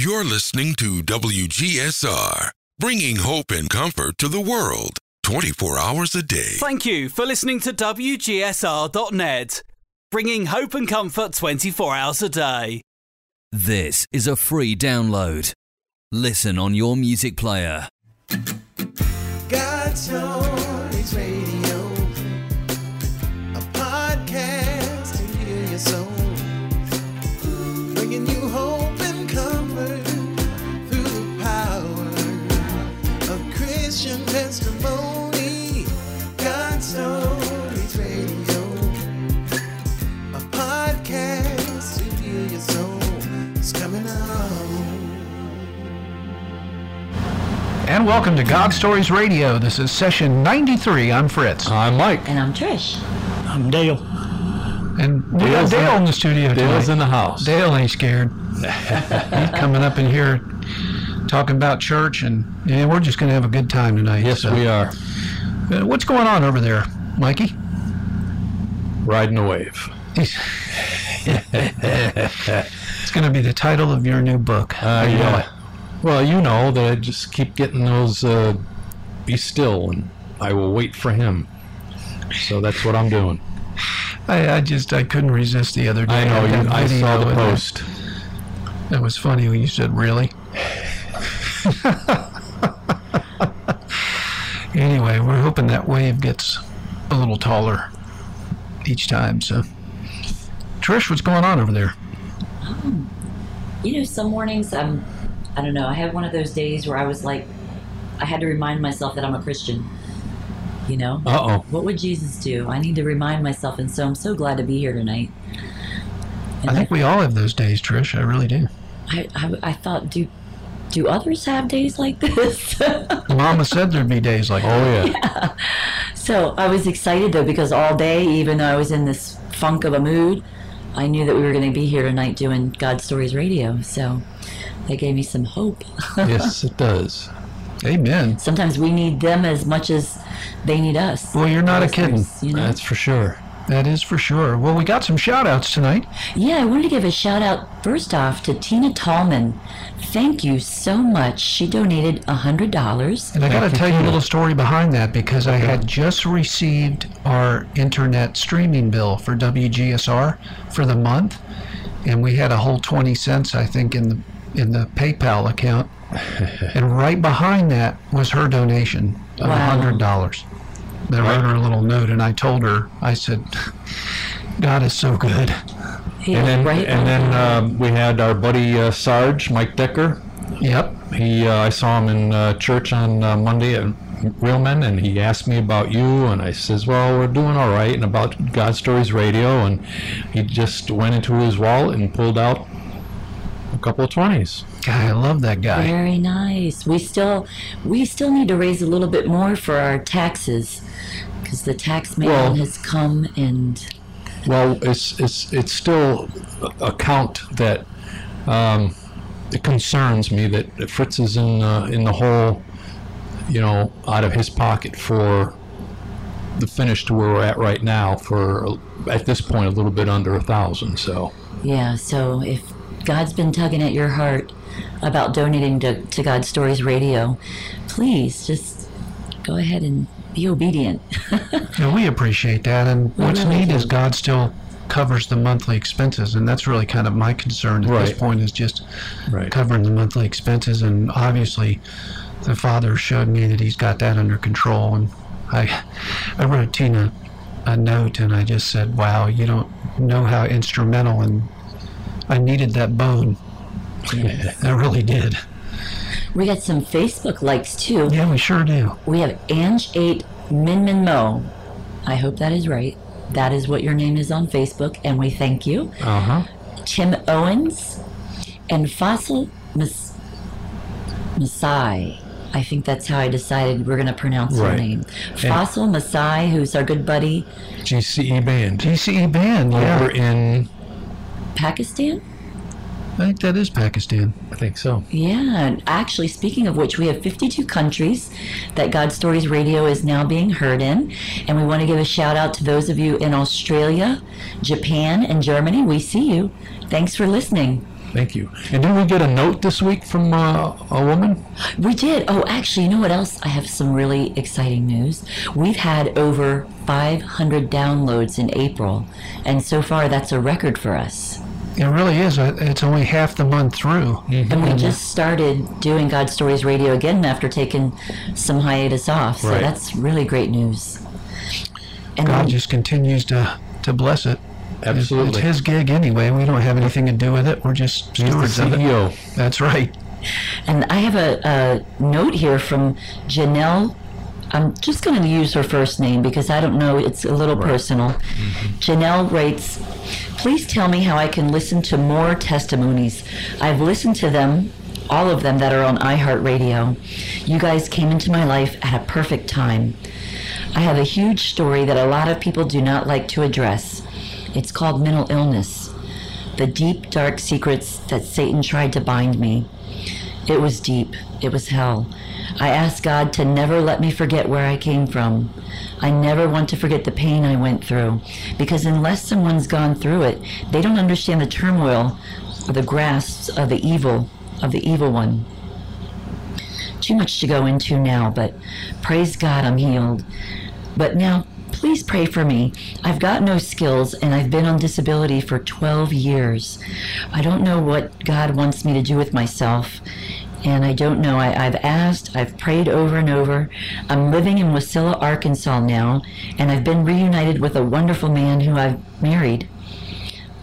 You're listening to WGSR, bringing hope and comfort to the world 24 hours a day. Thank you for listening to WGSR.net, bringing hope and comfort 24 hours a day. This is a free download. Listen on your music player. God And welcome to God Stories Radio. This is session 93. I'm Fritz. I'm Mike. And I'm Trish. I'm Dale. And we got Dale's Dale in- in the studio Dale's tonight. in the house. Dale ain't scared. He's coming up in here talking about church, and yeah, we're just going to have a good time tonight. Yes, So, we are. uh, what's going on over there, Mikey? Riding a wave. It's going to be the title of your new book. Uh, I know yeah. It. Well, you know that I just keep getting those uh, be still and I will wait for him. So that's what I'm doing. I, I just I couldn't resist the other day. I know you. I saw the post. That was funny when you said really. anyway, we're hoping that wave gets a little taller each time. So, Trish, what's going on over there? You know, some mornings I'm, I don't know, I had one of those days where I was like, I had to remind myself that I'm a Christian. You know? Uh oh. What would Jesus do? I need to remind myself, and so I'm so glad to be here tonight. And I think we all have those days, Trish. I really do. I, I, I thought, do, do others have days like this? Mama said there'd be days like Oh that. yeah. so I was excited though because all day, even though I was in this funk of a mood, I knew that we were going to be here tonight doing God Stories Radio. So that gave me some hope. yes, it does. Amen. Sometimes we need them as much as they need us. Well, you're not a. Listeners, You know? That's for sure. That is for sure. Well, we got some shout outs tonight. Yeah, I wanted to give a shout out first off to Tina Tallman. Thank you so much. She donated $100. And I got to tell you a little story behind that because I had just received our internet streaming bill for WGSR for the month, and we had a whole 20 cents, I think, in the in the PayPal account. and right behind that was her donation of Wow. hundred dollars. They wrote her a little note, and I told her, I said, "God is so good." Yeah, And then right and then um, we had our buddy uh, Sarge Mike Decker. Yep. He uh, I saw him in uh, church on uh, Monday at Real Men, and he asked me about you, and I says, "Well, we're doing all right," and about God Stories Radio, and he just went into his wallet and pulled out a couple of twenties. God, I love that guy. Very nice. We still we still need to raise a little bit more for our taxes because the tax man Well- has come and Well, it's it's it's still a count that um, it concerns me that Fritz is in uh, in the hole, you know, out of his pocket for the finish to where we're at right now for at this point a little bit under a thousand. So yeah. So if God's been tugging at your heart about donating to, to God Stories Radio, please just go ahead and be obedient. Yeah, we appreciate that, and We what's really neat is. God still covers the monthly expenses, and that's really kind of my concern at this point is just Right. covering the monthly expenses, and obviously, the Father showed me that He's got that under control, and I, I wrote Tina a note, and I just said, "Wow, you don't know how instrumental, and I needed that bone. I really did. we got some Facebook likes too. Yeah, we sure do. We have Ange 8 Min Min Mo. I hope that is right. That is what your name is on Facebook, and we thank you. uh huh. Tim Owens and Fossil Mas- Masai. I think that's how I decided we're going to pronounce her Right. name. Fossil Masai, who's our good buddy, GCE band GCE band, yeah. over in Pakistan. I think that is Pakistan. I think so. Yeah, and actually, speaking of which, we have 52 countries that God Stories Radio is now being heard in. And we want to give a shout out to those of you in Australia, Japan, and Germany. We see you. Thanks for listening. Thank you. And did we get a note this week from uh, a woman? We did. Oh, actually, you know what else? I have some really exciting news. We've had over 500 downloads in April, and so far that's a record for us. It really is. Uh, It's only half the month through. Mm-hmm. And we mm-hmm. just started doing God Stories Radio again after taking some hiatus off, so Right. that's really great news. And God then- just continues to, to bless it. It's- Absolutely. It's his gig anyway. We don't have anything to do with it. We're just He's the stewards of it. That's right. And I have a, a note here from Janelle. I'm just going to use her first name because I don't know, it's a little personal. Mm-hmm. Janelle writes, Please tell me how I can listen to more testimonies. I've listened to them, all of them that are on iHeartRadio. You guys came into my life at a perfect time. I have a huge story that a lot of people do not like to address. It's called mental illness. The deep, dark secrets that Satan tried to bind me. It was deep. It was hell. I asked God to never let me forget where I came from. I never want to forget the pain I went through because unless someone's gone through it, they don't understand the turmoil or the grasps of the evil of the evil one. Too much to go into now, but praise God I'm healed. But now please pray for me. I've got no skills and I've been on disability for 12 years. I don't know what God wants me to do with myself. And I don't know. I, I've asked, I've prayed over and over. I'm living in Wasilla, Arkansas now, and I've been reunited with a wonderful man who I've married.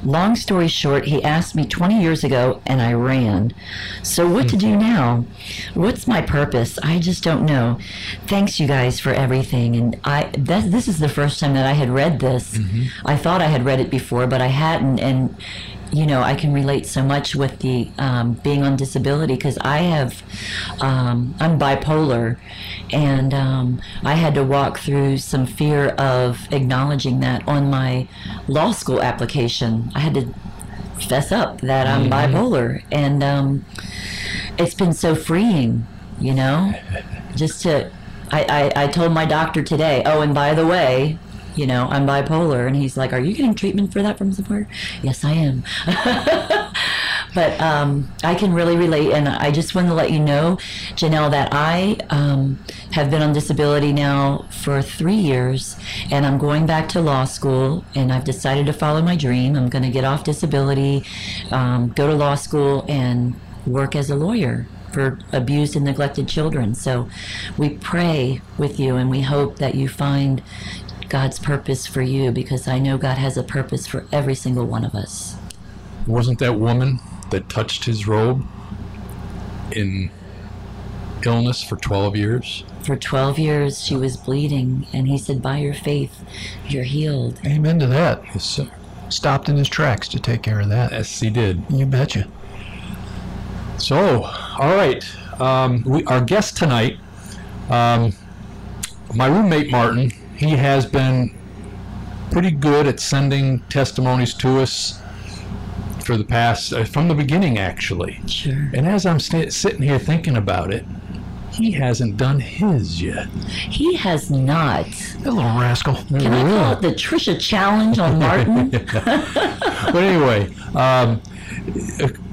Long story short, he asked me 20 years ago and I ran. So, what to do hmm. now? What's my purpose? I just don't know. Thanks, you guys, for everything. And I that, this is the first time that I had read this. Mm-hmm. I thought I had read it before, but I hadn't. And, you know, I can relate so much with the um, being on disability because I have, um, I'm bipolar, and um, I had to walk through some fear of acknowledging that on my law school application. I had to fess up that I'm bipolar, and um, it's been so freeing, you know, just to. I, I, I told my doctor today, oh, and by the way, you know, I'm bipolar. And he's like, Are you getting treatment for that from somewhere? Yes, I am. but um, I can really relate. And I just want to let you know, Janelle, that I um, have been on disability now for three years. And I'm going back to law school. And I've decided to follow my dream. I'm going to get off disability, um, go to law school, and work as a lawyer for abused and neglected children. So we pray with you and we hope that you find God's purpose for you because I know God has a purpose for every single one of us. Wasn't that woman that touched his robe in illness for 12 years? For 12 years, she was bleeding, and he said, By your faith, you're healed. Amen to that. Yes, sir. Stopped in his tracks to take care of that. Yes, he did. You betcha. So, all right. Um, we, our guest tonight, um, my roommate Martin, he has been pretty good at sending testimonies to us for the past, uh, from the beginning actually. Sure. And as I'm sitting here thinking about it, he hasn't done his yet. He has not. That little rascal. Can I call it the Trisha Challenge on Martin? but anyway, um,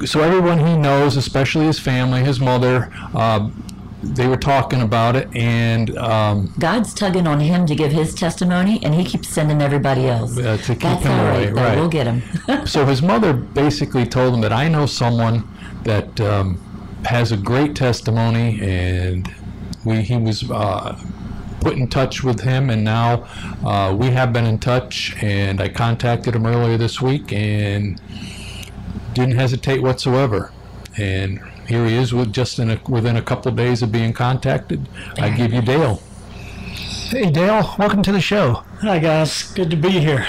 so everyone he knows, especially his family, his mother, um, they were talking about it, and um, God's tugging on him to give his testimony, and he keeps sending everybody else. Uh, to keep That's him all away, right. We'll get him. so his mother basically told him that I know someone that um, has a great testimony, and we he was uh, put in touch with him, and now uh, we have been in touch. And I contacted him earlier this week, and didn't hesitate whatsoever. And here he is with just in a, within a couple of days of being contacted. I give you Dale. Hey, Dale. Welcome to the show. Hi guys, good to be here.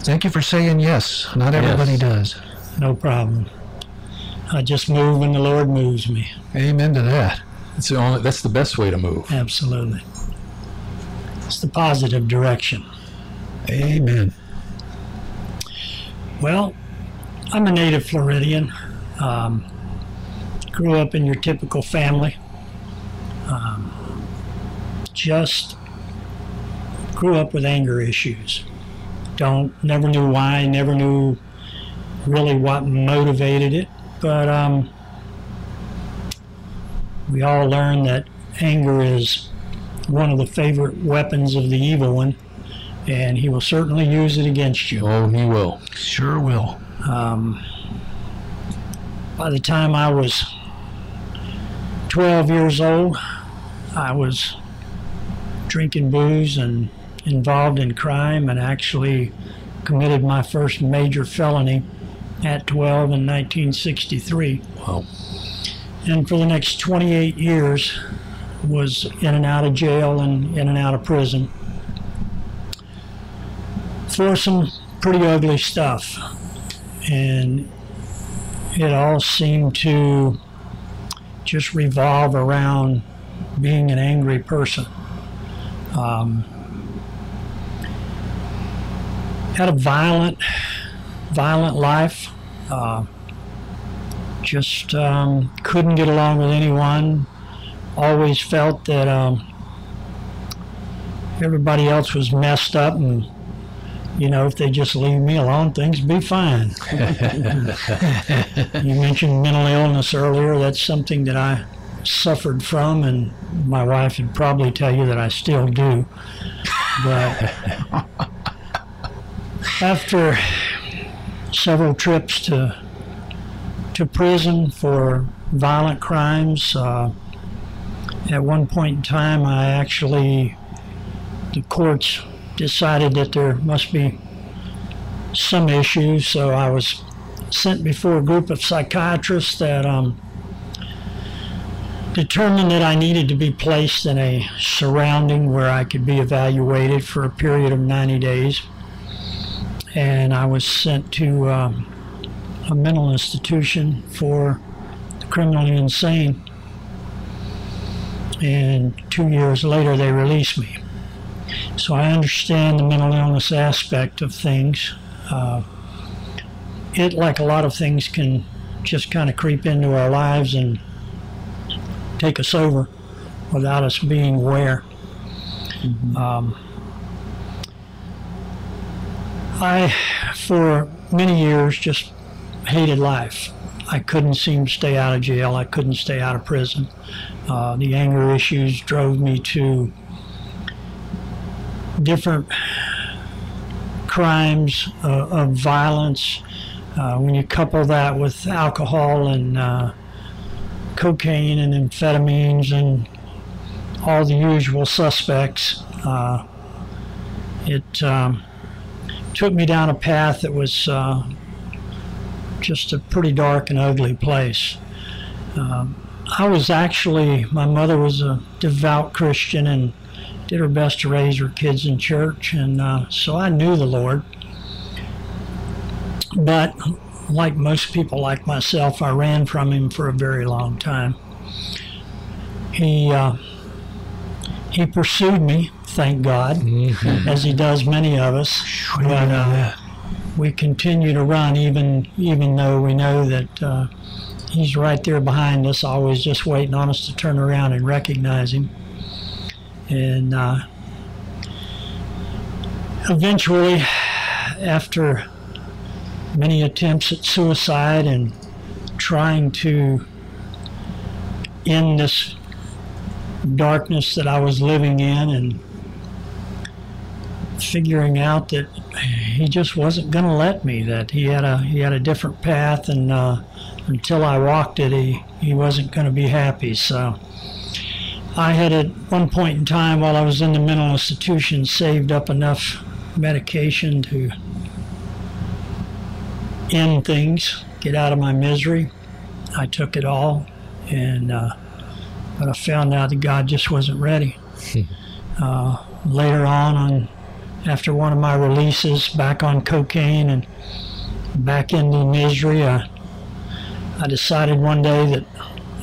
Thank you for saying yes. Not everybody Yes. does. No problem. I just move when the Lord moves me. Amen to that. It's the only, that's the best way to move. Absolutely. It's the positive direction. Amen. Well, I'm a native Floridian. Um, grew up in your typical family. Um, just grew up with anger issues. Don't never knew why. Never knew really what motivated it, but um, we all learn that anger is one of the favorite weapons of the evil one, and he will certainly use it against you. Oh, he will. Sure will. Um, by the time I was 12 years old, I was drinking booze and involved in crime and actually committed my first major felony at 12 in 1963. Wow. And for the next 28 years was in and out of jail and in and out of prison for some pretty ugly stuff. And it all seemed to just revolve around being an angry person. Um, had a violent, violent life. Uh, just um, couldn't get along with anyone. Always felt that um, everybody else was messed up, and you know, if they just leave me alone, things be fine. you mentioned mental illness earlier. That's something that I suffered from, and my wife would probably tell you that I still do. But after several trips to to prison for violent crimes, uh, at one point in time, I actually the courts decided that there must be some issues, so I was sent before a group of psychiatrists that um, determined that I needed to be placed in a surrounding where I could be evaluated for a period of 90 days. And I was sent to um, a mental institution for the criminally insane. And two years later, they released me. So I understand the mental illness aspect of things. Uh, it, like a lot of things, can just kind of creep into our lives and take us over without us being aware. Um, I, for many years, just hated life. I couldn't seem to stay out of jail. I couldn't stay out of prison. Uh, the anger issues drove me to different crimes uh, of violence. Uh, when you couple that with alcohol and uh, cocaine and amphetamines and all the usual suspects, uh, it um, took me down a path that was uh, just a pretty dark and ugly place. Um, I was actually, my mother was a devout Christian and did her best to raise her kids in church, and uh, so I knew the Lord. But like most people like myself, I ran from him for a very long time. He uh, he pursued me, thank God, as he does many of us. But uh, we continue to run, even even though we know that uh, he's right there behind us, always just waiting on us to turn around and recognize him. And uh, eventually, after many attempts at suicide and trying to end this darkness that I was living in and figuring out that he just wasn't going to let me that he had a he had a different path and uh, until I walked it he he wasn't going to be happy. So I had at one point in time while I was in the mental institution saved up enough medication to end things, get out of my misery. I took it all, and uh, but I found out that God just wasn't ready. uh, later on, on after one of my releases, back on cocaine and back into misery, I, I decided one day that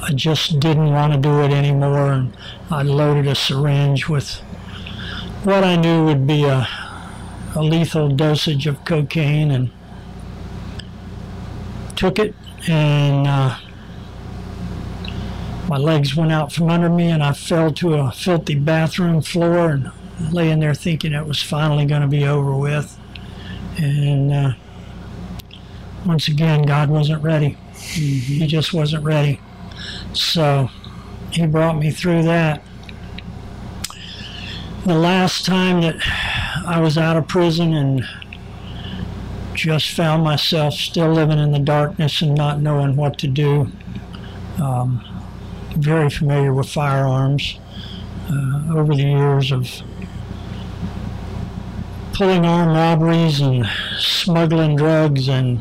I just didn't want to do it anymore, and I loaded a syringe with what I knew would be a, a lethal dosage of cocaine and took it, and uh, my legs went out from under me, and I fell to a filthy bathroom floor and laying there thinking it was finally going to be over with. And uh, once again, God wasn't ready. He just wasn't ready. So He brought me through that. The last time that I was out of prison and just found myself still living in the darkness and not knowing what to do. Um, very familiar with firearms uh, over the years of pulling armed robberies and smuggling drugs and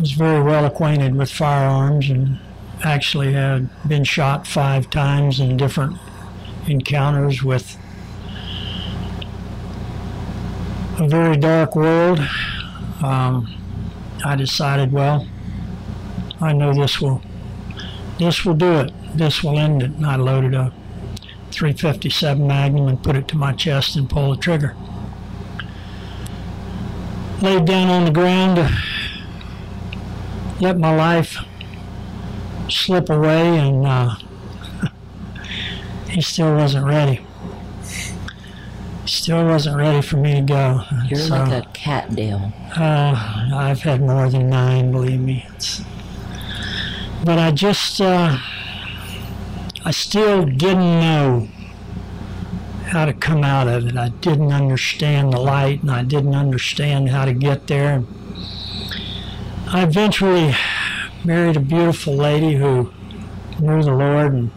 was very well acquainted with firearms and actually had been shot five times in different encounters with a very dark world. Um, I decided, well, I know this will this will do it. This will end it. And I loaded a 357 Magnum and put it to my chest and pulled the trigger. Laid down on the ground let my life slip away, and uh, he still wasn't ready. Still wasn't ready for me to go. You're So, like a cat, Dale. uh, I've had more than nine, believe me. It's, but I just, uh, I still didn't know how to come out of it. I didn't understand the light, and I didn't understand how to get there. I eventually married a beautiful lady who knew the Lord and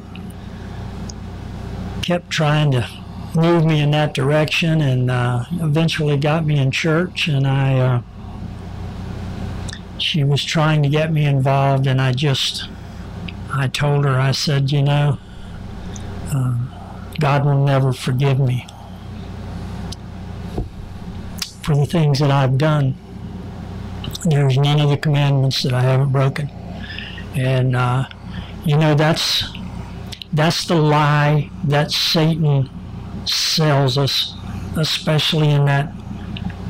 kept trying to move me in that direction, and uh, eventually got me in church. And I, uh, she was trying to get me involved, and I just, I told her, I said, you know, um, God will never forgive me for the things that I've done. There's none of the commandments that I haven't broken, and uh, you know that's that's the lie that Satan sells us, especially in that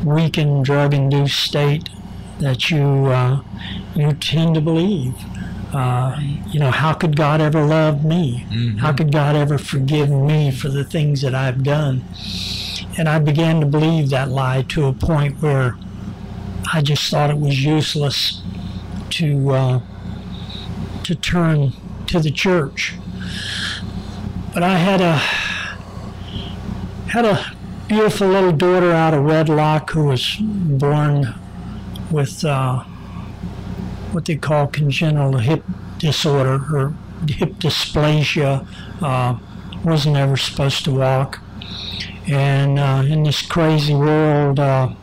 weakened, drug-induced state that you uh, you tend to believe. Uh, you know, how could God ever love me? How could God ever forgive me for the things that I've done? And I began to believe that lie to a point where I just thought it was useless to uh, to turn to the church. But I had a had a beautiful little daughter out of wedlock who was born with uh, what they call congenital hip disorder or hip dysplasia. Uh, wasn't ever supposed to walk, and uh, in this crazy world, uh,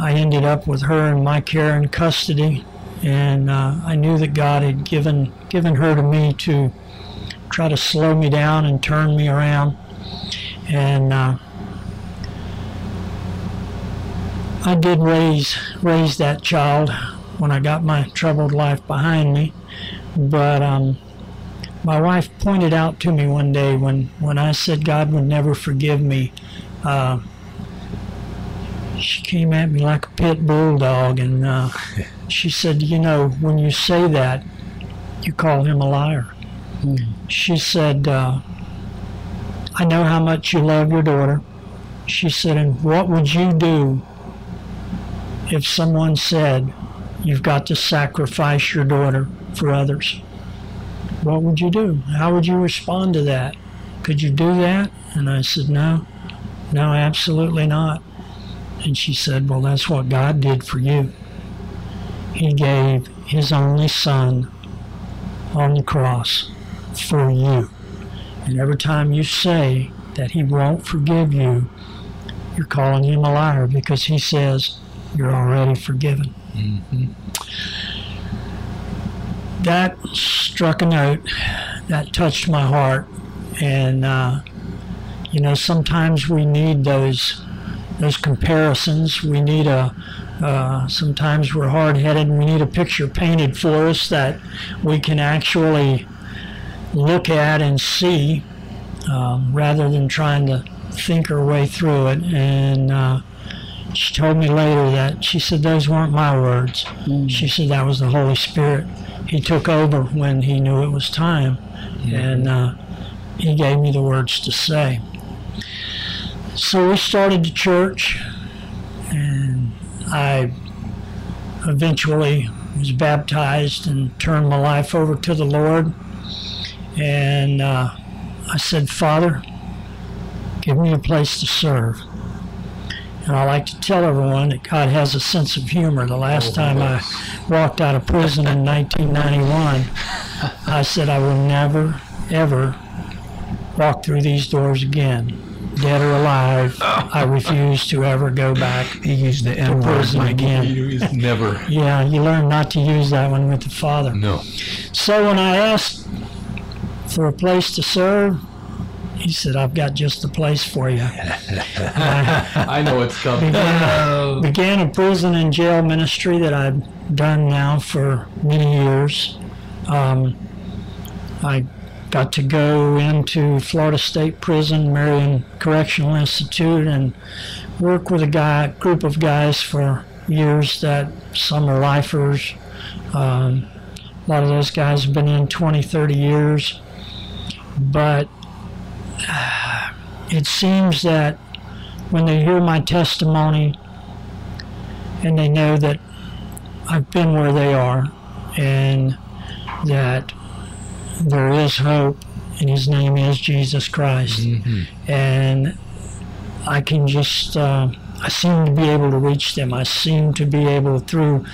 I ended up with her in my care and custody, and uh, I knew that God had given given her to me to try to slow me down and turn me around, and. Uh, I did raise raise that child when I got my troubled life behind me, but um, my wife pointed out to me one day when, when I said God would never forgive me. Uh, she came at me like a pit bulldog, and uh, she said, "You know, when you say that, you call him a liar." She said, uh, "I know how much you love your daughter." She said, "And what would you do if someone said you've got to sacrifice your daughter for others? What would you do? How would you respond to that? Could you do that? And I said, No, no, absolutely not. And she said, Well, that's what God did for you. He gave His only Son on the cross for you. And every time you say that He won't forgive you, you're calling Him a liar because He says, you're already forgiven. That struck a note. That touched my heart, and uh, you know sometimes we need those those comparisons. We need a uh, sometimes we're hard-headed, and we need a picture painted for us that we can actually look at and see, um, rather than trying to think our way through it. And uh, she told me later that she said those weren't my words. She said that was the Holy Spirit. He took over when he knew it was time, and uh, he gave me the words to say. So we started the church, and I eventually was baptized and turned my life over to the Lord. And uh, I said, Father, give me a place to serve. And I like to tell everyone that God has a sense of humor. The last time I walked out of prison in 1991, I said, I will never, ever walk through these doors again. Dead or alive, I refuse to ever go back He used the to N word. again. Never. Yeah, you learn not to use that one with the Father. No. So when I asked for a place to serve, he said, I've got just the place for you. I know it's coming. began, began a prison and jail ministry that I've done now for many years. Um, I got to go into Florida State Prison, Marion Correctional Institute, and work with a guy, group of guys for years that some are lifers. Um, a lot of those guys have been in 20, 30 years. But uh, it seems that when they hear my testimony and they know that I've been where they are and that there is hope and his name is Jesus Christ. And I can just uh, I seem to be able to reach them. I seem to be able through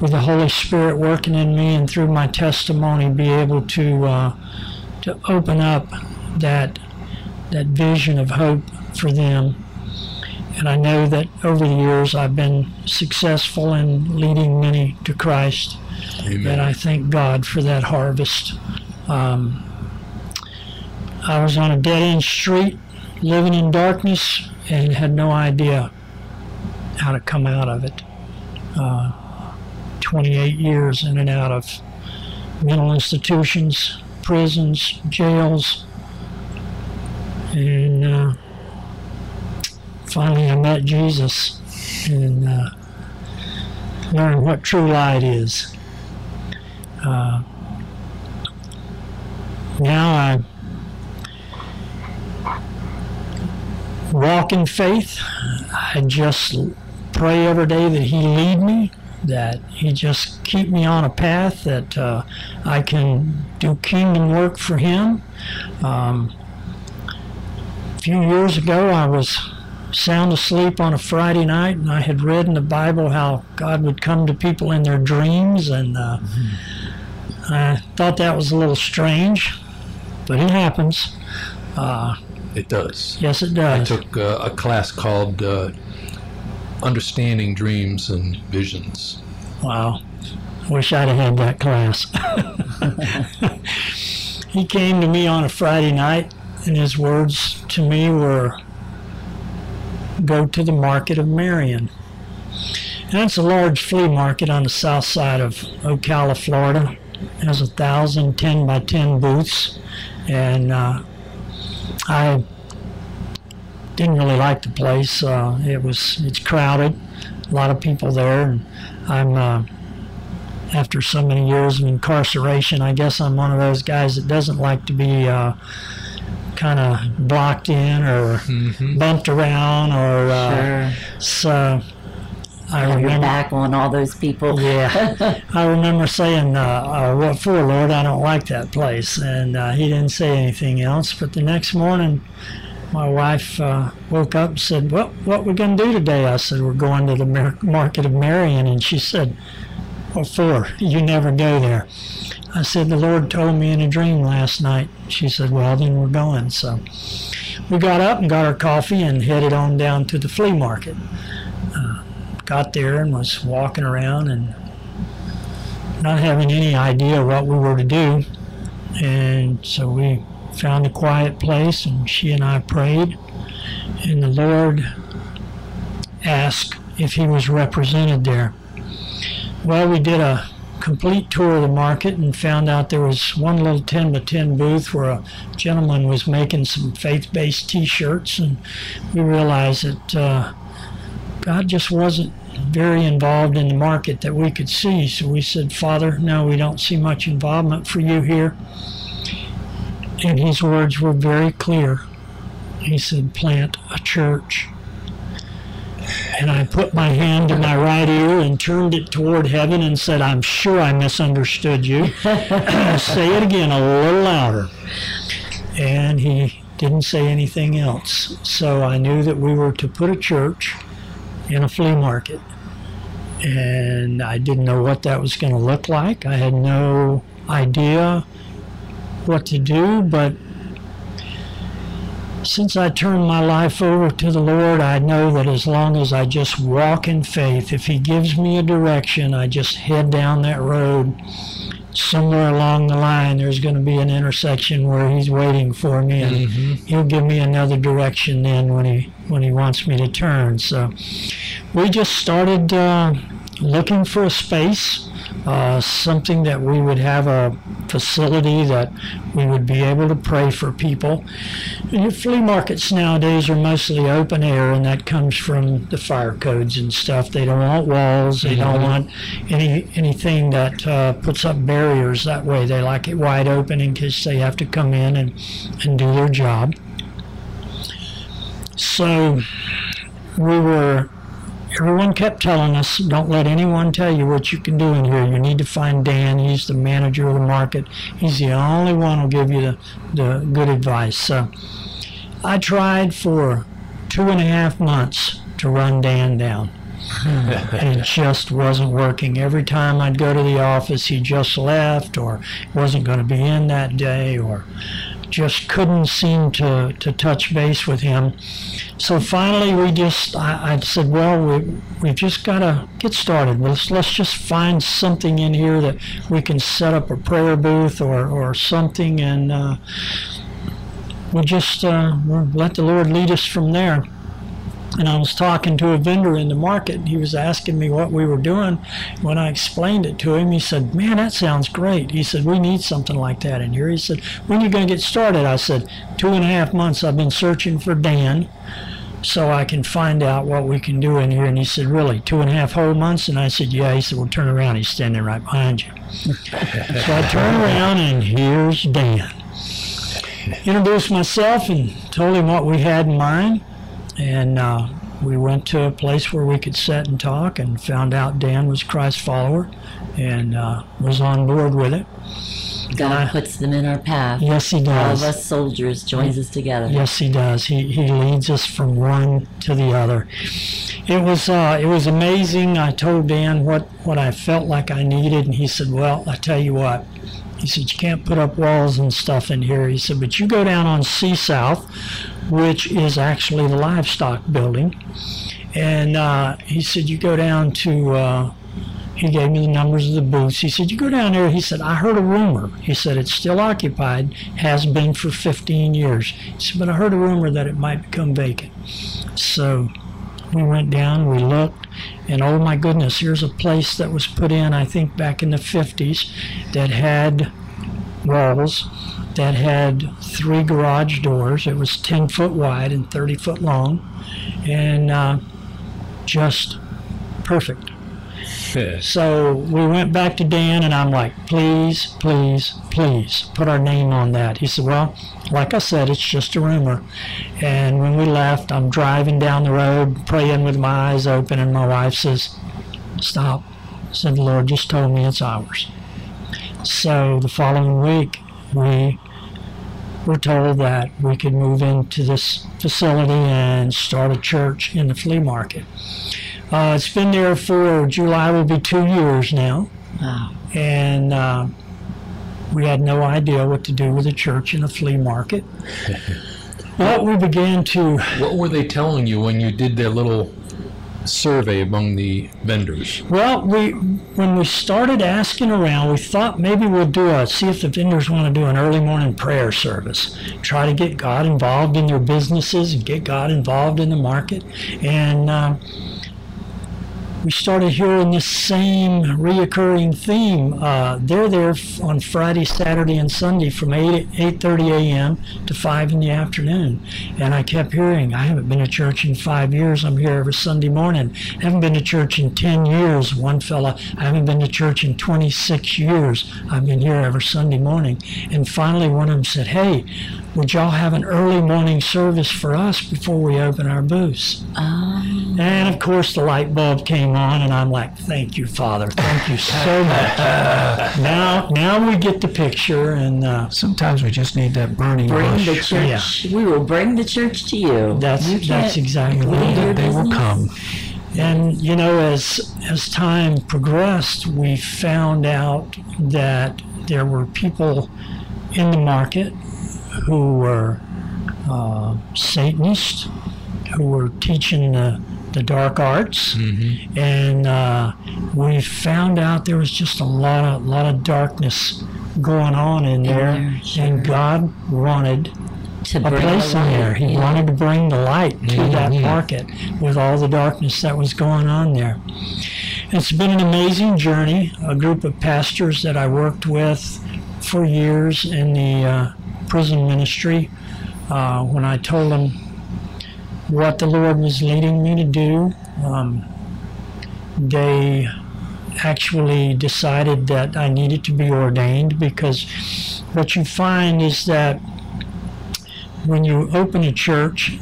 with the Holy Spirit working in me and through my testimony be able to uh, to open up that that vision of hope for them. And I know that over the years I've been successful in leading many to Christ. And I thank God for that harvest. Um, I was on a dead end street, living in darkness, and had no idea how to come out of it. Uh, 28 years in and out of mental institutions, prisons, jails, and uh, finally I met Jesus and uh, learned what true light is. Uh, now I walk in faith. I just pray every day that He lead me, that He just keep me on a path that uh, I can do kingdom work for Him. Um, a few years ago, I was sound asleep on a Friday night, and I had read in the Bible how God would come to people in their dreams, and uh, I thought that was a little strange, but it happens. Uh, It does. yes, it does. I took uh, a class called uh, Understanding Dreams and Visions. Wow. I wish I'd have had that class. he came to me on a Friday night, and his words to me were go to the market of Marion. And that's a large flea market on the south side of Ocala, Florida. It has a thousand 10 by 10 booths, and uh, I didn't really like the place. Uh, it was it's crowded, a lot of people there, and I'm uh, after so many years of incarceration. I guess I'm one of those guys that doesn't like to be uh, kind of blocked in or bumped around or uh, Sure. so. I Have your remember. back on all those people. Yeah, I remember saying, uh, uh, "What for, Lord? I don't like that place." And uh, he didn't say anything else. But the next morning, my wife uh, woke up and said, "What? What we gonna do today?" I said, "We're going to the Mar- market of Marion." And she said, "What for? You never go there." I said, "The Lord told me in a dream last night." She said, "Well, then we're going." So we got up and got our coffee and headed on down to the flea market got there and was walking around and not having any idea what we were to do. And so we found a quiet place and she and I prayed. And the Lord asked if he was represented there. Well, we did a complete tour of the market and found out there was one little 10 by 10 booth where a gentleman was making some faith-based t-shirts and we realized that uh, God just wasn't very involved in the market that we could see. So we said, Father, no, we don't see much involvement for you here. And his words were very clear. He said, plant a church. and I put my hand to my right ear and turned it toward heaven and said, I'm sure I misunderstood you. say it again a little louder. And he didn't say anything else. So I knew that we were to put a church in a flea market. And I didn't know what that was going to look like. I had no idea what to do, but since I turned my life over to the Lord, I know that as long as I just walk in faith, if He gives me a direction, I just head down that road. Somewhere along the line, there's going to be an intersection where He's waiting for me, and He'll give me another direction then when He when He wants me to turn. So, we just started uh, looking for a space, uh, something that we would have a facility that we would be able to pray for people. And your flea markets nowadays are mostly open air, and that comes from the fire codes and stuff. They don't want walls. They don't want any anything that uh, puts up barriers that way. They like it wide open in case they have to come in and, and do their job. So we were everyone kept telling us, don't let anyone tell you what you can do in here. You need to find Dan. He's the manager of the market. He's the only one who'll give you the, the good advice. So I tried for two and a half months to run Dan down. and it just wasn't working. Every time I'd go to the office, he just left or wasn't going to be in that day or just couldn't seem to, to touch base with him. So finally, we just, I, I said, well, we, we've just got to get started. Let's, let's just find something in here that we can set up a prayer booth or, or something, and uh, we'll just uh, let the Lord lead us from there. And I was talking to a vendor in the market, and he was asking me what we were doing. When I explained it to him, he said, Man, that sounds great. He said, We need something like that in here. He said, When are you going to get started? I said, Two and a half months I've been searching for Dan so I can find out what we can do in here. And he said, Really, two and a half whole months? And I said, Yeah. He said, Well, turn around. He's standing right behind you. so I turned around, and here's Dan. Introduced myself and told him what we had in mind. And uh, we went to a place where we could sit and talk and found out Dan was Christ follower and uh, was on board with it. God I- puts them in our path. Yes, he does. All of us soldiers joins us together. Yes, he does. He, he leads us from one to the other. It was uh, it was amazing. I told Dan what, what I felt like I needed, and he said, "Well, I tell you what." He said, "You can't put up walls and stuff in here." He said, "But you go down on C South, which is actually the livestock building, and uh, he said you go down to." Uh, he gave me the numbers of the booths. He said, You go down there. He said, I heard a rumor. He said, It's still occupied, has been for 15 years. He said, But I heard a rumor that it might become vacant. So we went down, we looked, and oh my goodness, here's a place that was put in, I think, back in the 50s that had walls, that had three garage doors. It was 10 foot wide and 30 foot long, and uh, just perfect. So we went back to Dan, and I'm like, please, please, please put our name on that. He said, well, like I said, it's just a rumor. And when we left, I'm driving down the road, praying with my eyes open, and my wife says, stop. I said, the Lord just told me it's ours. So the following week, we were told that we could move into this facility and start a church in the flea market. Uh, it's been there for July will be two years now, Wow. and uh, we had no idea what to do with a church in a flea market. but we began to What were they telling you when you did their little survey among the vendors? Well, we when we started asking around, we thought maybe we'll do a see if the vendors want to do an early morning prayer service, try to get God involved in their businesses and get God involved in the market, and. Uh, we started hearing this same reoccurring theme. Uh, they're there f- on Friday, Saturday, and Sunday from 8 8:30 a.m. to 5 in the afternoon, and I kept hearing, "I haven't been to church in five years. I'm here every Sunday morning. I haven't been to church in 10 years." One fella, "I haven't been to church in 26 years. I've been here every Sunday morning." And finally, one of them said, "Hey, would y'all have an early morning service for us before we open our booths?" Um, And of course, the light bulb came on, and I'm like, "Thank you, Father. Thank you so much." now, now we get the picture, and uh, Sometimes we just need that burning Bring bush. the church. We will bring the church to you. that's You that's exactly leave right. your they will come. And you know, as as time progressed, we found out that there were people in the market who were uh, Satanists, who were teaching the the dark arts, and uh, we found out there was just a lot of lot of darkness going on in there, there, sure. and God wanted to a place in there. He Yeah. wanted to bring the light to that market with all the darkness that was going on there. It's been an amazing journey. A group of pastors that I worked with for years in the uh, prison ministry. Uh, when I told them what the Lord was leading me to do, um, they actually decided that I needed to be ordained because what you find is that when you open a church,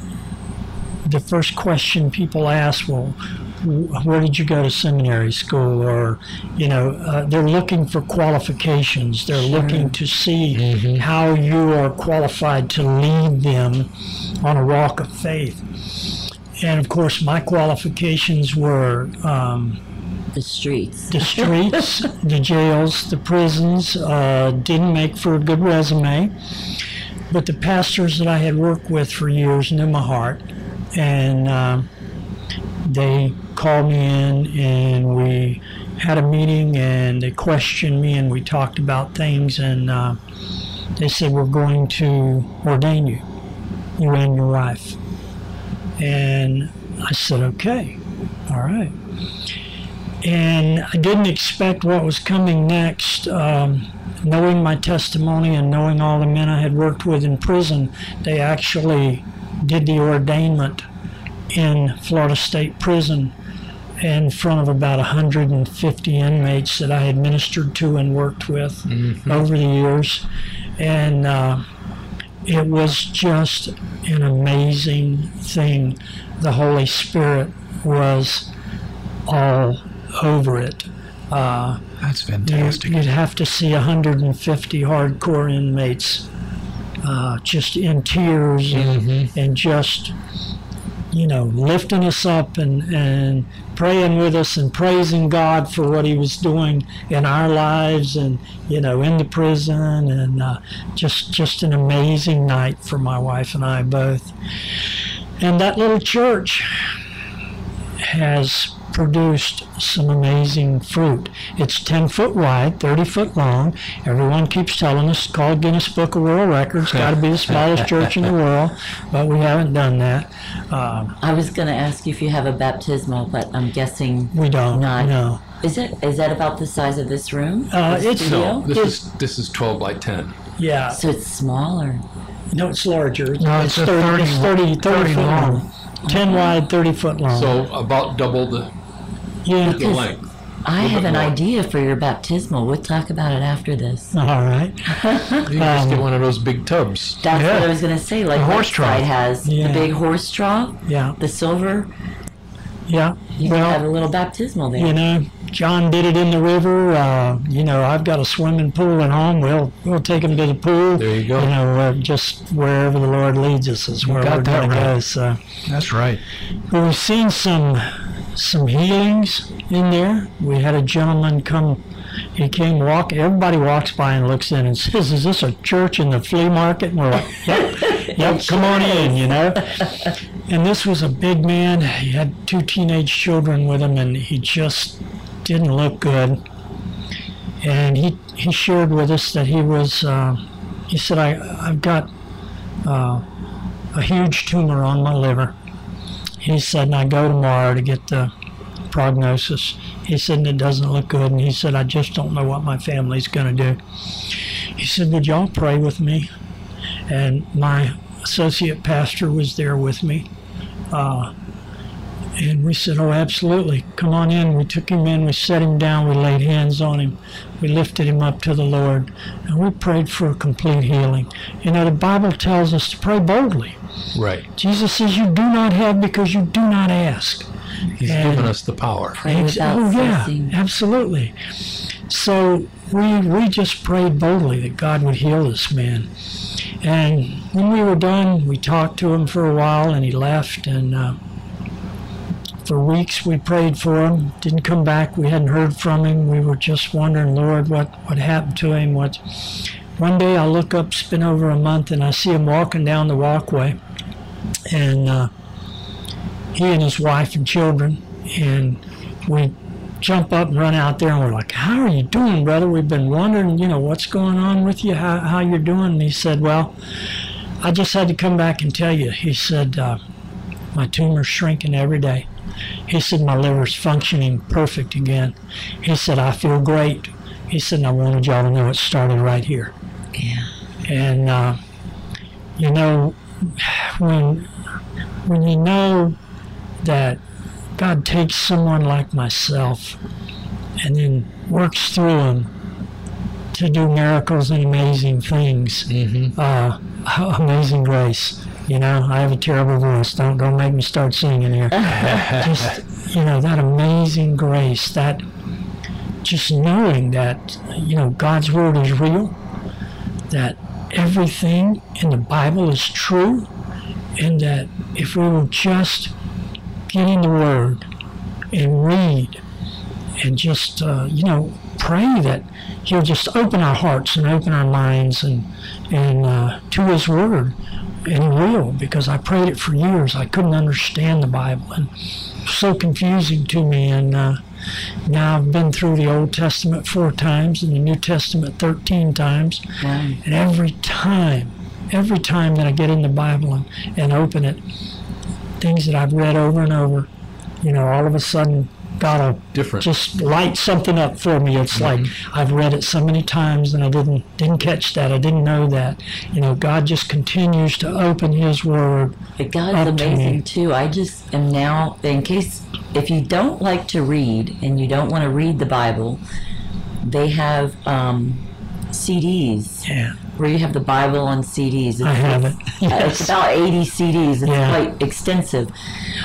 the first question people ask, well, where did you go to seminary school? Or, you know, uh, they're looking for qualifications. They're looking to see how you are qualified to lead them on a walk of faith. And of course, my qualifications were um, the streets. the streets, the jails, the prisons uh, didn't make for a good resume. But the pastors that I had worked with for years knew my heart, and uh, they called me in and we had a meeting and they questioned me and we talked about things and uh, they said we're going to ordain you, you and your wife. And I said, okay, all right and I didn't expect what was coming next. Um, knowing my testimony and knowing all the men I had worked with in prison, they actually did the ordainment in Florida State Prison in front of about 150 inmates that I had ministered to and worked with over the years. And uh, it was just an amazing thing. The Holy Spirit was all over it. Uh, That's fantastic. You'd have to see 150 hardcore inmates uh, just in tears and, and just, you know, lifting us up and, and praying with us and praising God for what He was doing in our lives and, you know, in the prison and uh, just just an amazing night for my wife and I both. And that little church has produced some amazing fruit. It's 10 foot wide, 30 foot long. Everyone keeps telling us it's called Guinness Book of World Records. Got to be the smallest church in the world, but we haven't done that. Um, I was going to ask you if you have a baptismal, but I'm guessing we don't. Not. No. Is it? Is that about the size of this room? Uh, The it's- studio? This is this is 12 by 10. Yeah. So it's smaller. No, it's larger. No, it's a 30, it's 30, 30, 30 foot long. long. 10 wide, 30 foot long. So about double the, yeah. the length. I have an idea for your baptismal. We'll talk about it after this. All right. You can just get um, one of those big tubs. That's Yeah. what I was going to say. Like A horse Lakeside trough. has Yeah. the big horse trough, Yeah. the silver. Yeah. You well, can have a little baptismal there. You know, John did it in the river. Uh, you know, I've got a swimming pool at home. We'll we'll take him to the pool. There you go. You know, uh, just wherever the Lord leads us is where got we're that going to go. So, That's right. but we've seen some some healings in there. We had a gentleman come. He came walk. Everybody walks by and looks in and says, "Is this a church in the flea market?" And we're like, "Yep, yep. Come on in." You know. And this was a big man. He had two teenage children with him, and he just didn't look good. And he he shared with us that he was. Uh, he said, "I I've got uh, a huge tumor on my liver." He said, "And I go tomorrow to get the prognosis." He said, "And it doesn't look good." And he said, "I just don't know what my family's going to do." He said, "Would y'all pray with me?" And my associate pastor was there with me. Uh, And we said, Oh, absolutely. Come on in. We took him in. We set him down. We laid hands on him. We lifted him up to the Lord. And we prayed for a complete healing. You know, the Bible tells us to pray boldly. Right. Jesus says, You do not have because you do not ask. He's And- given us the power. Pray Ex- without oh yeah, ceasing. absolutely. So we we just prayed boldly that God would heal this man. And when we were done, we talked to him for a while, and he left. And uh, for weeks we prayed for him. Didn't come back. We hadn't heard from him. We were just wondering, Lord, what what happened to him? What? One day I look up. It's been over a month, and I see him walking down the walkway, and. Uh, he and his wife and children, and we jump up and run out there, and we're like, "How are you doing, brother? We've been wondering, you know, what's going on with you, how how you're doing." And he said, "Well, I just had to come back and tell you." He said, uh, "My tumor's shrinking every day." He said, "My liver's functioning perfect again." He said, "I feel great." He said, and "I wanted y'all to know it started right here." Yeah. And uh, you know, when when you know that God takes someone like myself and then works through them to do miracles and amazing things, uh, amazing grace. You know, I have a terrible voice. Don't don't make me start singing here. just you know that amazing grace, that just knowing that you know God's word is real, that everything in the Bible is true, and that if we will just get in the Word and read and just, uh, you know, pray that He'll just open our hearts and open our minds and, and uh, to His Word. And He will, because I prayed it for years. I couldn't understand the Bible and so confusing to me. And uh, now I've been through the Old Testament four times and the New Testament 13 times. Wow. And every time, every time that I get in the Bible and, and open it, things that I've read over and over, you know, all of a sudden God will Different. just light something up for me. It's like I've read it so many times and I didn't didn't catch that. I didn't know that. You know, God just continues to open His Word. But God's Up to me. amazing too. I just am now, in case, if you don't like to read and you don't want to read the Bible, they have um, CDs Yeah, where you have the Bible on CDs. It's, I have it. uh, it's about 80 CDs. It's Yeah. quite extensive.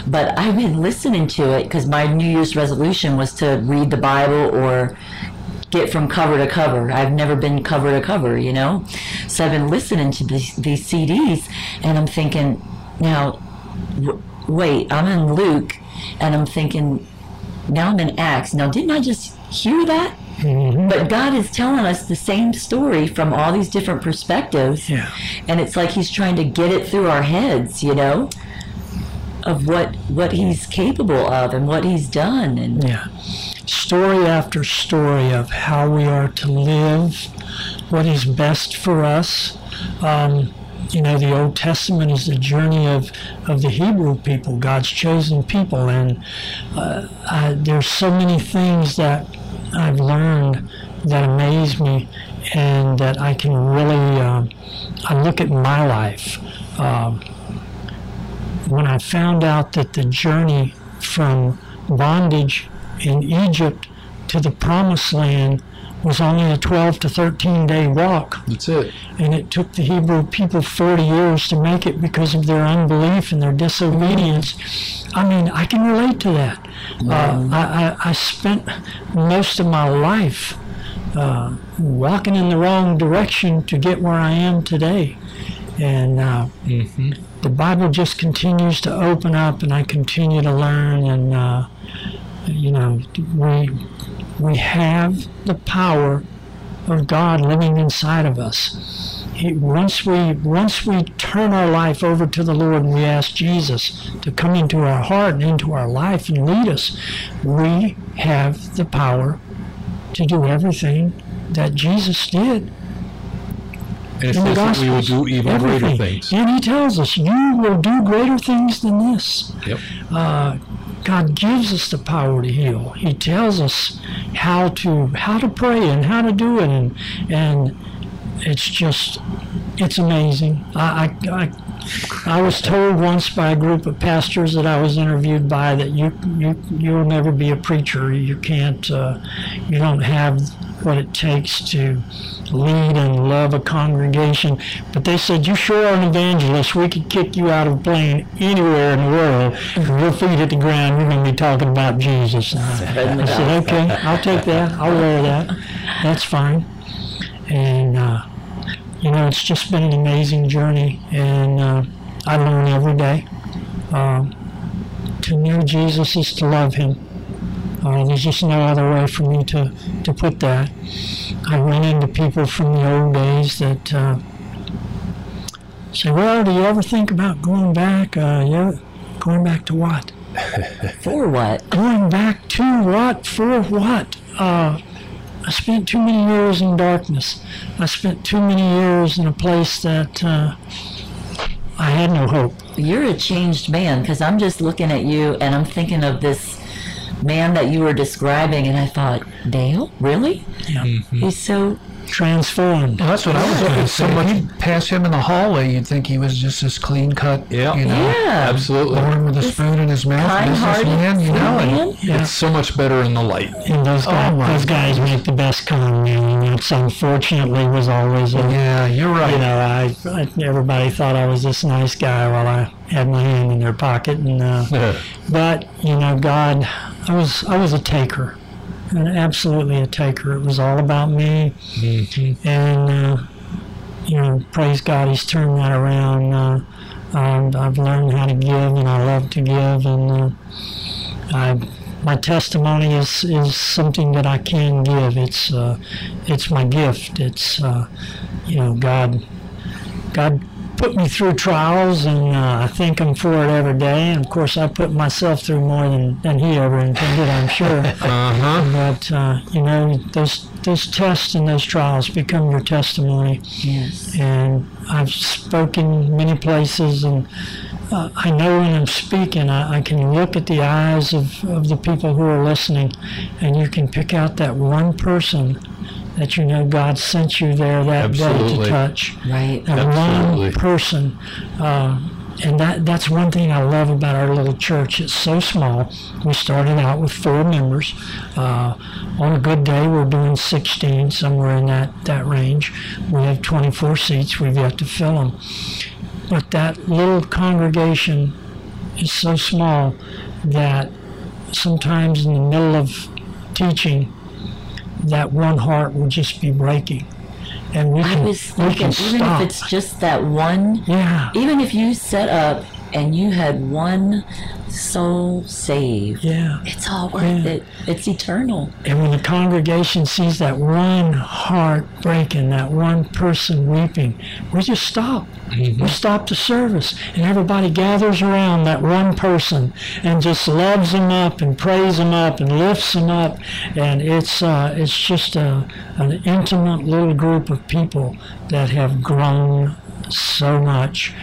But I've been listening to it because my New Year's resolution was to read the Bible or get from cover to cover. I've never been cover to cover, you know? So I've been listening to these, these CDs and I'm thinking, now, w- wait, I'm in Luke and I'm thinking, now I'm in Acts. Now, didn't I just hear that? But God is telling us the same story from all these different perspectives. Yeah. And it's like He's trying to get it through our heads, you know, of what what He's capable of and what He's done. And yeah. Story after story of how we are to live, what is best for us. Um, you know, the Old Testament is the journey of, of the Hebrew people, God's chosen people, and uh, I, there's so many things that I've learned that amaze me, and that I can really. um I look at my life. Um, when I found out that the journey from bondage in Egypt to the promised land was only a 12 to 13 day walk, That's it. and it took the Hebrew people 40 years to make it because of their unbelief and their disobedience. I mean, I can relate to that. Uh, I, I, I spent most of my life uh, walking in the wrong direction to get where I am today. And uh, the Bible just continues to open up, and I continue to learn. And uh, you know, we we have the power of God living inside of us. Once we once we turn our life over to the Lord and we ask Jesus to come into our heart and into our life and lead us, we have the power to do everything that Jesus did And it in the says that we will do even greater things. And he tells us, you will do greater things than this. Yep. Uh, God gives us the power to heal. He tells us how to how to pray and how to do it, and and it's just it's amazing. I I, I I was told once by a group of pastors that I was interviewed by that you you you'll never be a preacher. You can't. Uh, you don't have what it takes to lead and love a congregation. But they said you sure are an evangelist. We could kick you out of a plane anywhere in the world. Your feet hit the ground, you're going to be talking about Jesus. And I, I said, okay, I'll take that. I'll wear that. That's fine. And. Uh, you know, it's just been an amazing journey, and uh, I learn every day. Um, to know Jesus is to love Him. Uh, there's just no other way for me to, to put that. I run into people from the old days that uh, say, "Well, do you ever think about going back? Uh, you going back to what? For what? Going back to what? For what? I spent too many years in darkness. I spent too many years in a place that uh, I had no hope. You're a changed man because I'm just looking at you and I'm thinking of this man that you were describing, and I thought, Dale, really? Yeah. He's so Transformed. Well, that's what I was going to say. When you pass him in the hallway, you'd think he was just this clean cut, Yeah. you know, yeah. Absolutely. born with a spoon in his mouth, kind-hearted businessman, you know. and- Yeah. It's so much better in the light. And those, guys, Oh, my those guys make the best con men. And that's unfortunately was always a, Yeah, you're right. you know, I, I everybody thought I was this nice guy while I had my hand in their pocket, and uh, but you know, God, I was I was a taker, and absolutely a taker. It was all about me, and uh, you know, praise God, He's turned that around. Uh, um, I've learned how to give, and I love to give, and uh, I, my testimony is, is something that I can give. It's uh, it's my gift. It's uh, you know, God God put me through trials, and uh, I thank Him for it every day. And of course, I put myself through more than, than He ever intended. I'm sure. Uh-huh. But uh, you know, those those tests and those trials become your testimony. Yes. And I've spoken many places, and uh, I know when I'm speaking, I, I can look at the eyes of, of the people who are listening, and you can pick out that one person that you know God sent you there that day to touch. Right. That Absolutely. one person. Uh, and that, that's one thing I love about our little church. It's so small. We started out with four members. Uh, on a good day, we're doing 16, somewhere in that, that range. We have 24 seats. We've yet to fill them. But that little congregation is so small that sometimes in the middle of teaching, that one heart will just be breaking. And we I can, was we thinking, even stop. if it's just that one, yeah. even if you set up and you had one soul saved, Yeah. it's all worth Yeah. it. It's eternal. And when the congregation sees that one heart breaking, that one person weeping, we just stop. We stop the service, and everybody gathers around that one person and just loves them up and prays them up and lifts them up. And it's uh, it's just a, an intimate little group of people that have grown so much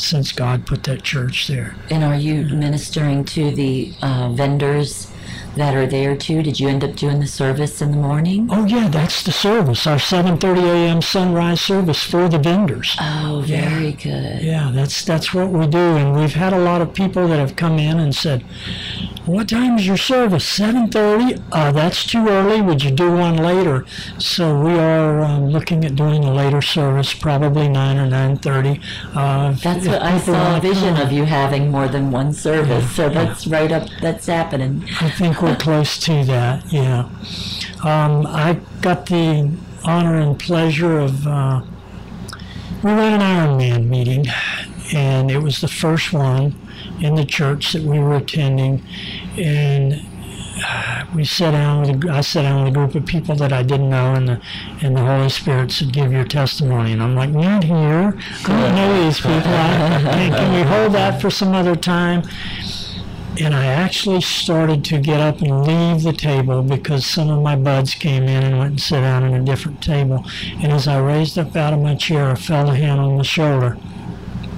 since God put that church there. And are you ministering to the uh, vendors that are there too? Did you end up doing the service in the morning? Oh yeah, that's the service. Our 7:30 a.m. sunrise service for the vendors. Oh, very good. Yeah, that's that's what we do, and we've had a lot of people that have come in and said, "What time is your service? 7:30? Uh, that's too early. Would you do one later?" So we are um, looking at doing a later service, probably 9 or 9:30. Uh, That's what I saw a vision come. of you having more than one service. So Yeah. that's right up. That's happening. I think we're close to that. Yeah. Um, I got the honor and pleasure of. Uh, we ran an Ironman meeting, and it was the first one in the church that we were attending, and uh, we sat down with. A, I sat down with a group of people that I didn't know, and the and the Holy Spirit said, "Give your testimony." And I'm like, "Not here. I don't know these people. I, can, can we hold that for some other time?" And I actually started to get up and leave the table because some of my buds came in and went and sat down at a different table. And as I raised up out of my chair, I felt a hand on the shoulder.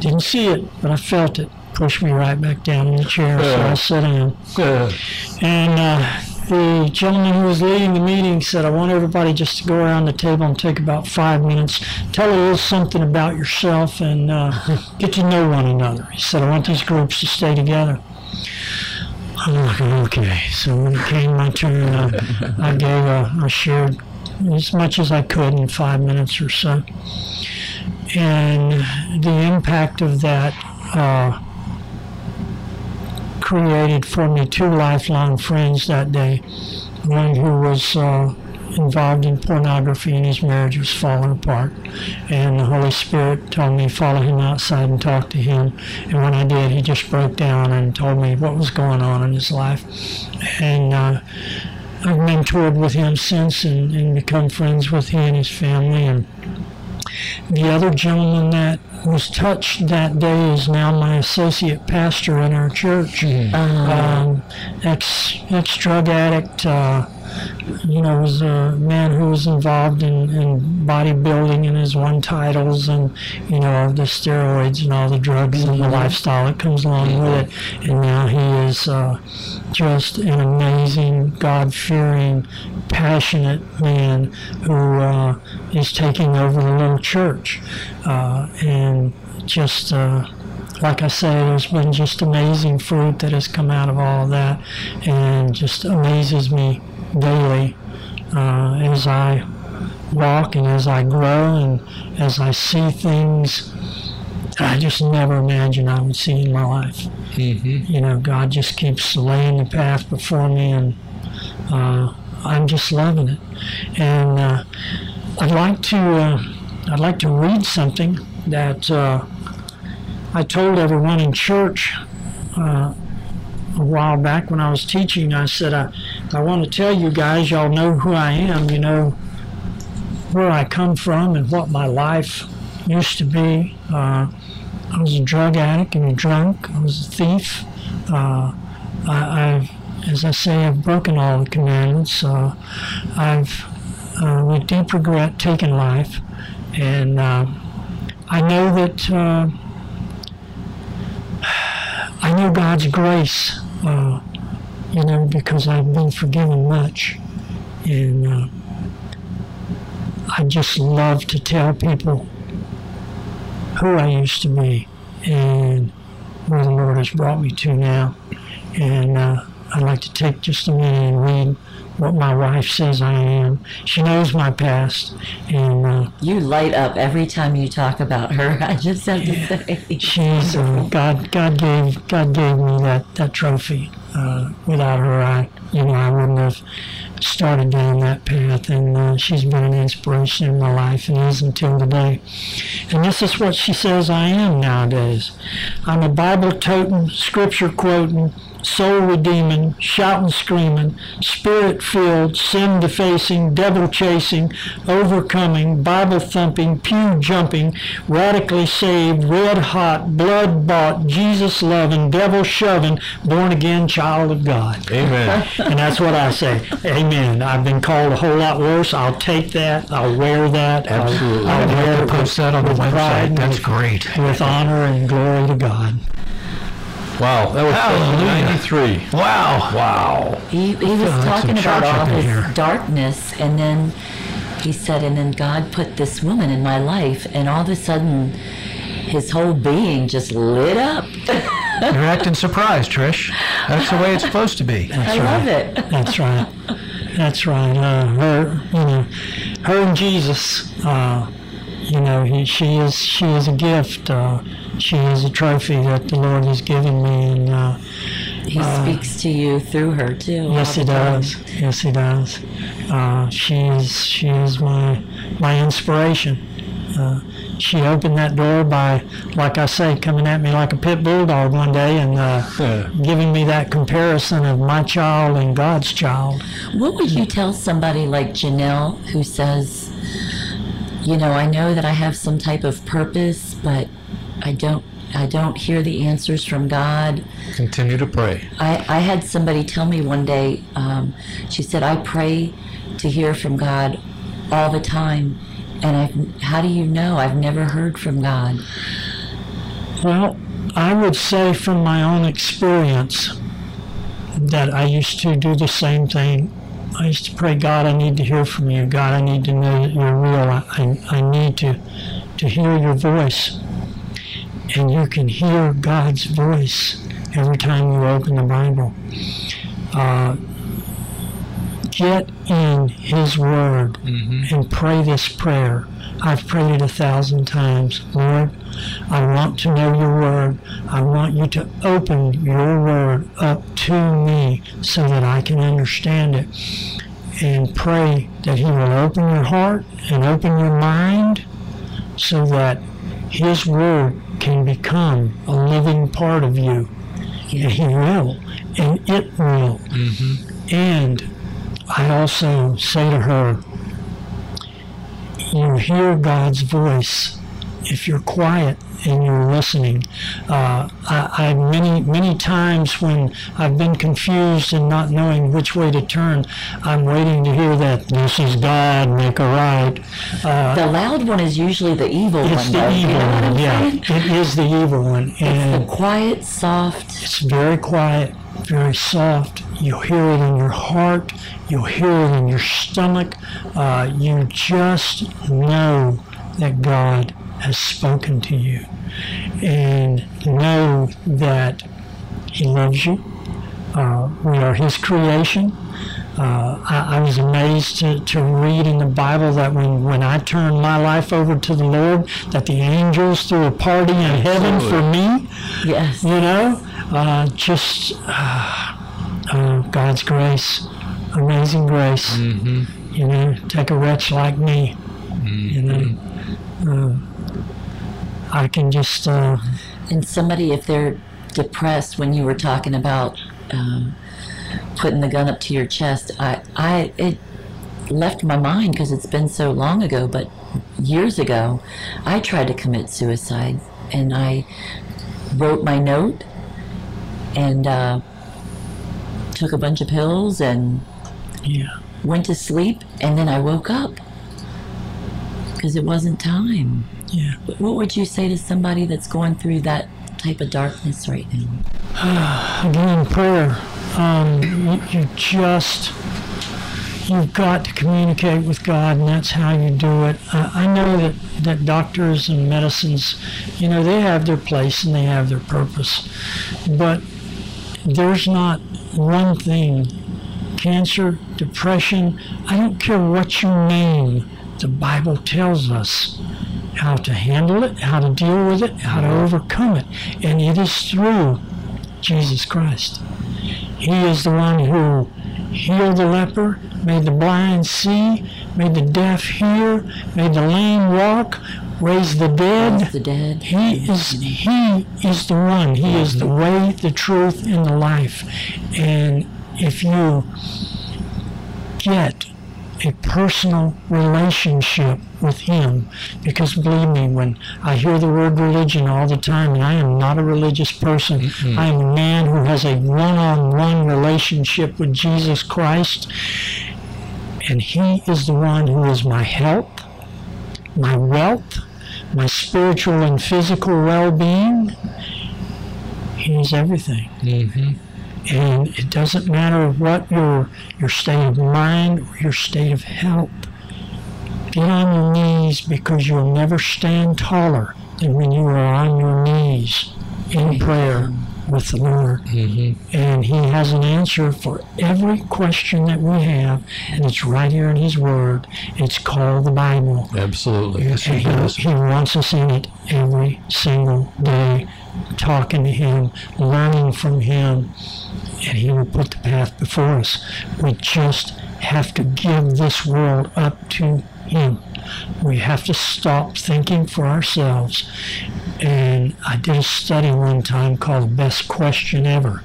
Didn't see it, but I felt it. Pushed me right back down in the chair, so I sat down. Uh, And uh, the gentleman who was leading the meeting said, I want everybody just to go around the table and take about five minutes, tell a little something about yourself, and uh, get to know one another. He said, I want these groups to stay together. Okay. So when it came my turn, I gave a, I shared as much as I could in five minutes or so. And the impact of that uh, created for me two lifelong friends that day. One who was uh, involved in pornography and his marriage was falling apart. And the Holy Spirit told me follow him outside and talk to him. And when I did, he just broke down and told me what was going on in his life. And uh, I've mentored with him since and, and become friends with he and his family. And the other gentleman that was touched that day is now my associate pastor in our church. Um, ex ex drug addict. Uh, you know, was a man who was involved in, in bodybuilding and has won titles and, you know, the steroids and all the drugs and the lifestyle that comes along with it. And now he is uh, just an amazing, God fearing, passionate man who uh, is taking over the little church. Uh, and just, uh, like I say, there's been just amazing fruit that has come out of all of that and just amazes me daily uh, as I walk and as I grow and as I see things I just never imagined I would see in my life. You know, God just keeps laying the path before me and uh, I'm just loving it. And uh, I'd like to uh, I'd like to read something that uh, I told everyone in church uh, a while back when I was teaching. I said, I, I want to tell you guys, y'all know who I am, you know where I come from and what my life used to be. Uh, I was a drug addict and a drunk. I was a thief. Uh, I, I've, as I say, I've broken all the commandments. Uh, I've, uh, with deep regret, taken life. And uh, I know that uh, I know God's grace, you know, because I've been forgiven much. And uh, I just love to tell people who I used to be and where the Lord has brought me to now. And uh, I'd like to take just a minute and read what my wife says I am. She knows my past, and uh, You light up every time you talk about her. I just have to say. she's uh, God. God gave God gave me that that trophy. Uh, without her, I you know I wouldn't have started down that path. And uh, she's been an inspiration in my life and is until today. And this is what she says I am nowadays. I'm a Bible toting, scripture quoting, soul redeeming, shouting, screaming, spirit filled, sin defacing, devil chasing, overcoming, Bible thumping, pew jumping, radically saved, red hot, blood bought, Jesus loving, devil shoving, born again child of God. Amen. And that's what I say. Amen. I've been called a whole lot worse. I'll take that. I'll wear that. Absolutely. I'll, I'll wear it post that on the website. That's with- great. With honor and glory to God. Wow, that was Hallelujah. 93. Wow. Wow. He, he was like talking about all up in his here. darkness, and then he said, and then God put this woman in my life, and all of a sudden, his whole being just lit up. You're acting surprised, Trish. That's the way it's supposed to be. I love it. That's right. That's right. Uh, her, you know, her and Jesus. Uh, you know, he, she is she is a gift. Uh, she is a trophy that the Lord has given me, and uh, He speaks to you through her too. yes, he does. Yes, he does. Uh, she is she is my my inspiration. Uh, she opened that door by, like I say, coming at me like a pit bulldog one day and uh, Yeah. giving me that comparison of my child and God's child. What would you tell somebody like Janelle who says, you know, I know that I have some type of purpose, but I don't I don't hear the answers from God. Continue to pray. I, I had somebody tell me one day, um, she said, I pray to hear from God all the time. And I've, how do you know? I've never heard from God. Well, I would say from my own experience that I used to do the same thing. I used to pray, God, I need to hear from you. God, I need to know that you're real. I, I, I need to, to hear your voice. And you can hear God's voice every time you open the Bible. Uh, get in His Word and pray this prayer. I've prayed it a thousand times. Lord, I want to know your Word. I want you to open your Word up to me so that I can understand it. And pray that He will open your heart and open your mind so that His Word can become a living part of you. And He will, and it will. Mm-hmm. And I also say to her, you hear God's voice if you're quiet and you're listening. Uh, I, I many many times when I've been confused and not knowing which way to turn, I'm waiting to hear that this is God, make a right. Uh, The loud one is usually the evil it's one. It's the though. You evil know one, yeah. saying? It is the evil one, It's the and quiet, soft. it's very quiet, very soft. You'll hear it in your heart. You'll hear it in your stomach. Uh, you just know that God has spoken to you. And know that He loves you. Uh, we are His creation. Uh, I, I was amazed to, to read in the Bible that when, when I turned my life over to the Lord, that the angels threw a party in heaven for me Yes. you know, uh, just uh, uh, God's grace, amazing grace. You know, take a wretch like me. You know, uh, I can just. Uh, And somebody, if they're depressed, when you were talking about um, putting the gun up to your chest, I, I, it left my mind because it's been so long ago. But years ago, I tried to commit suicide, and I wrote my note and uh, took a bunch of pills and yeah, went to sleep, and then I woke up because it wasn't time. Yeah. What would you say to somebody that's going through that type of darkness right now? Again, prayer. Um, you, you just. You've got to communicate with God, and that's how you do it. I, I know that, that doctors and medicines, you know, they have their place and they have their purpose. But there's not one thing cancer, depression, I don't care what you name, the Bible tells us how to handle it, how to deal with it, how to overcome it. And it is through Jesus Christ. He is the one who healed the leper, made the blind see, made the deaf hear, made the lame walk, raised the dead. The dead. He is he is the one. He is the way, the truth, and the life. And if you get a personal relationship with him, because believe me, when I hear the word religion all the time, and I am not a religious person, I am a man who has a one-on-one relationship with Jesus Christ, and he is the one who is my help, my wealth, my spiritual and physical well-being. He is everything. Mm-hmm. And it doesn't matter what your your state of mind or your state of health. Get on your knees because you'll never stand taller than when you are on your knees in mm-hmm. prayer with the Lord. Mm-hmm. And He has an answer for every question that we have, and it's right here in His Word. It's called the Bible. Absolutely. And he, he wants us in it every single day, talking to him, learning from him, and he will put the path before us. We just have to give this world up to him. We have to stop thinking for ourselves. And I did a study one time called Best Question Ever.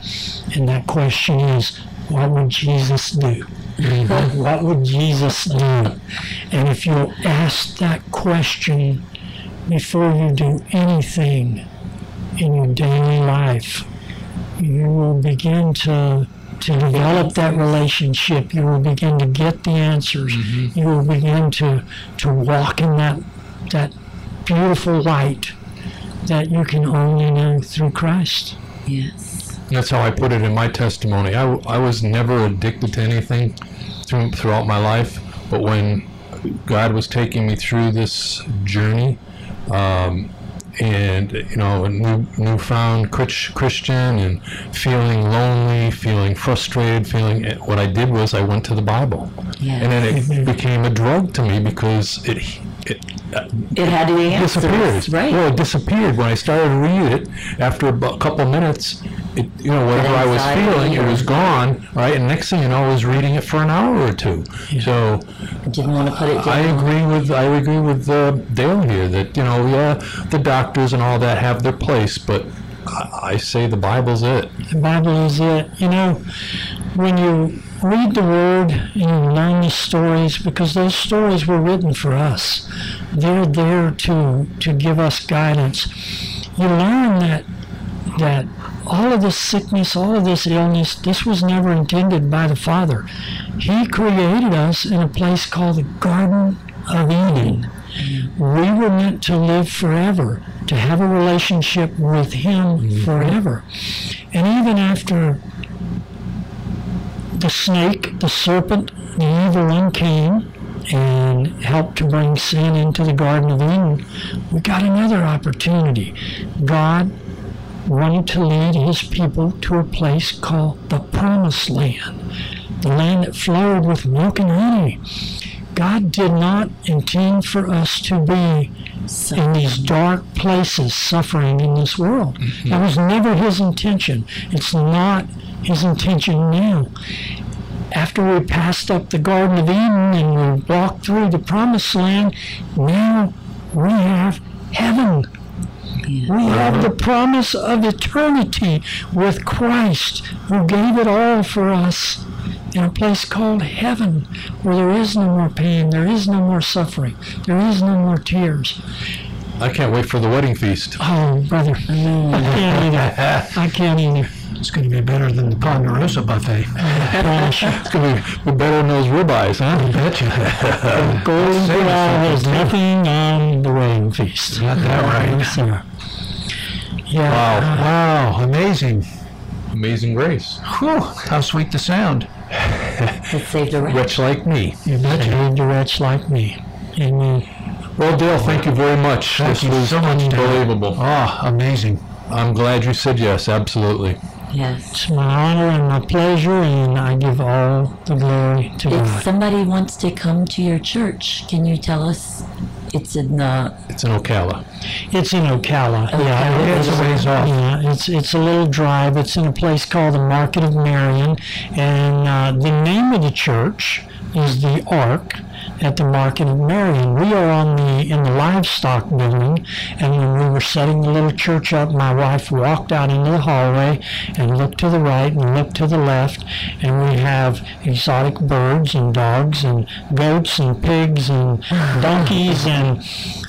And that question is, what would Jesus do? Mm-hmm. what would Jesus do? And if you'll ask that question before you do anything in your daily life, you will begin to to develop that relationship. You will begin to get the answers. You will begin to to walk in that that beautiful light that you can only know through Christ. Yes. That's how I put it in my testimony. I, I was never addicted to anything through, throughout my life, but when God was taking me through this journey, um, and you know, a new newfound Christian, and feeling lonely, feeling frustrated, feeling eh, what I did was I went to the Bible, Yeah. and then it mm-hmm. became a drug to me because it it uh, It had the answers, disappeared. right? Well, it disappeared when I started to read it. After a bu- couple minutes, it, you know, whatever I was feeling, it was gone, right? And next thing you know, I was reading it for an hour or two. So Didn't want to put it I agree with I agree with uh, Dale here that you know, yeah, the doctors and all that have their place, but I, I say the Bible's it. The Bible is it. You know, when you read the Word and you learn the stories, because those stories were written for us, they're there to to give us guidance. You learn that that all of this sickness, all of this illness, this was never intended by the Father. He created us in a place called the Garden of Eden. We were meant to live forever, to have a relationship with Him forever. And even after the snake, the serpent, the evil one came and helped to bring sin into the Garden of Eden, we got another opportunity. God wanted to lead his people to a place called the Promised Land, the land that flowed with milk and honey. God did not intend for us to be in these dark places suffering in this world. Mm-hmm. That was never his intention. It's not his intention now. After we passed up the Garden of Eden and we walked through the Promised Land, now we have heaven. We have the promise of eternity with Christ, who gave it all for us in a place called heaven, where there is no more pain, there is no more suffering, there is no more tears. I can't wait for the wedding feast. Oh, brother, I can't either. I can't either. It's going to be better than the Ponderosa buffet. It's gonna be better than those ribeyes, huh? I bet you. Golden Corral has nothing on the wedding feast. Got that right. So, yeah. Wow. Wow, amazing. Amazing grace. Whew, how sweet the sound. It saved a wretch. Wretch like me. You saved a wretch like me. Amen. Well, Dale, thank you very much. Thank this you was so much, Dale. unbelievable. Oh, amazing. I'm glad you said yes, absolutely. Yes. It's my honor and my pleasure, and I give all the glory to If God. If somebody wants to come to your church, can you tell us? It's in the It's in Ocala. It's in Ocala. Yeah. It's a ways off. Yeah, it's it's a little drive. It's in a place called the Market of Marion, and uh, the name of the church is the Ark at the Market of Marion. We are on the in the livestock building, and when we were setting the little church up, my wife walked out into the hallway and looked to the right and looked to the left, and we have exotic birds and dogs and goats and pigs and donkeys and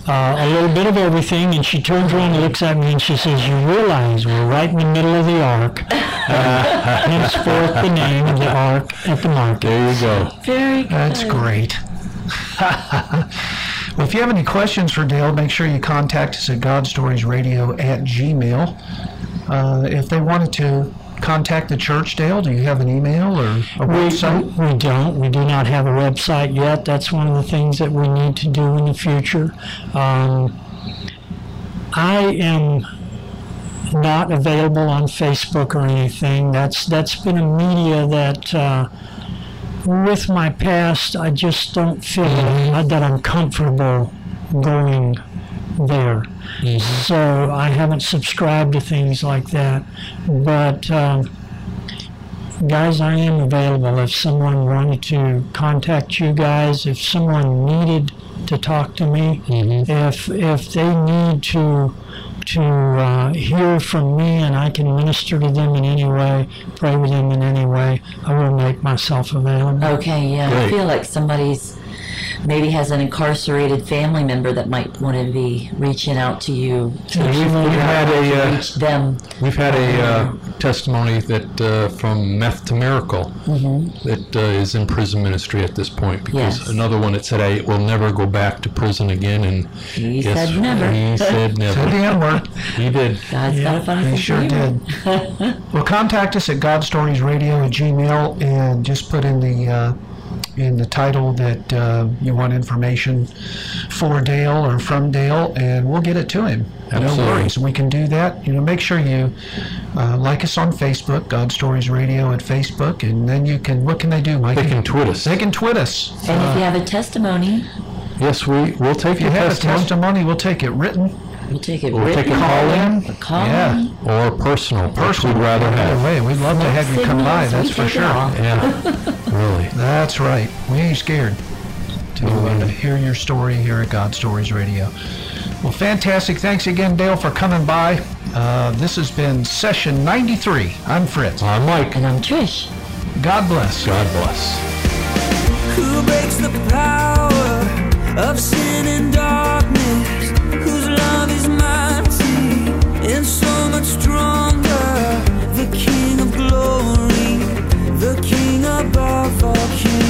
uh, a little bit of everything. And she turns around and looks at me and she says, "You realize we're right in the middle of the ark." Uh, henceforth, the name of the ark at the market. There you go. very good. That's great. well, if you have any questions for Dale, make sure you contact us at godstoriesradio at gmail. Uh, if they wanted to contact the church, Dale, do you have an email or a We, website? we don't. We do not have a website yet. That's one of the things that we need to do in the future. Um, I am not available on Facebook or anything. That's that's been a media that, uh, with my past, I just don't feel mm-hmm. that I'm comfortable going there. Mm-hmm. So I haven't subscribed to things like that. But um, guys, I am available if someone wanted to contact you guys, if someone needed to talk to me, mm-hmm. if if they need to to uh, hear from me and I can minister to them in any way, pray with them in any way, I will make myself available. Okay, yeah. I feel like somebody's maybe has an incarcerated family member that might want to be reaching out to you to And we've- we've had a, to uh, them. We've had a uh, testimony that uh, from Meth to Miracle that uh, is in prison ministry at this point because Yes. another one that said I will never go back to prison again and He said never. He said never. Said the never. N word. he did. God's got a funny He sense sure of did. well, contact us at GodStoriesRadio at Gmail and just put in the uh, in the title that uh, you want information for Dale or from Dale, and we'll get it to him. No Absolutely. worries. We can do that. You know, make sure you uh, like us on Facebook, God Stories Radio at Facebook, and then you can. What can they do, Mike? They can tweet us. They can tweet us. And if you have a testimony, Yes, we will take If you your have a testimony testimony, we'll take it written. We'll take it We'll written. take a call in. a call Yeah. in. or personal. Personal, we'd rather Either have. way, we'd love to have you come by. Signals, That's for take it sure. all. Yeah, really. That's right. We ain't scared to uh, hear your story here at God Stories Radio. Well, fantastic. Thanks again, Dale, for coming by. Uh, this has been session 93. I'm Fritz. I'm Mike. And I'm Trish. God bless. God bless. Who breaks the power of sin and darkness? King of glory, the King above all kings.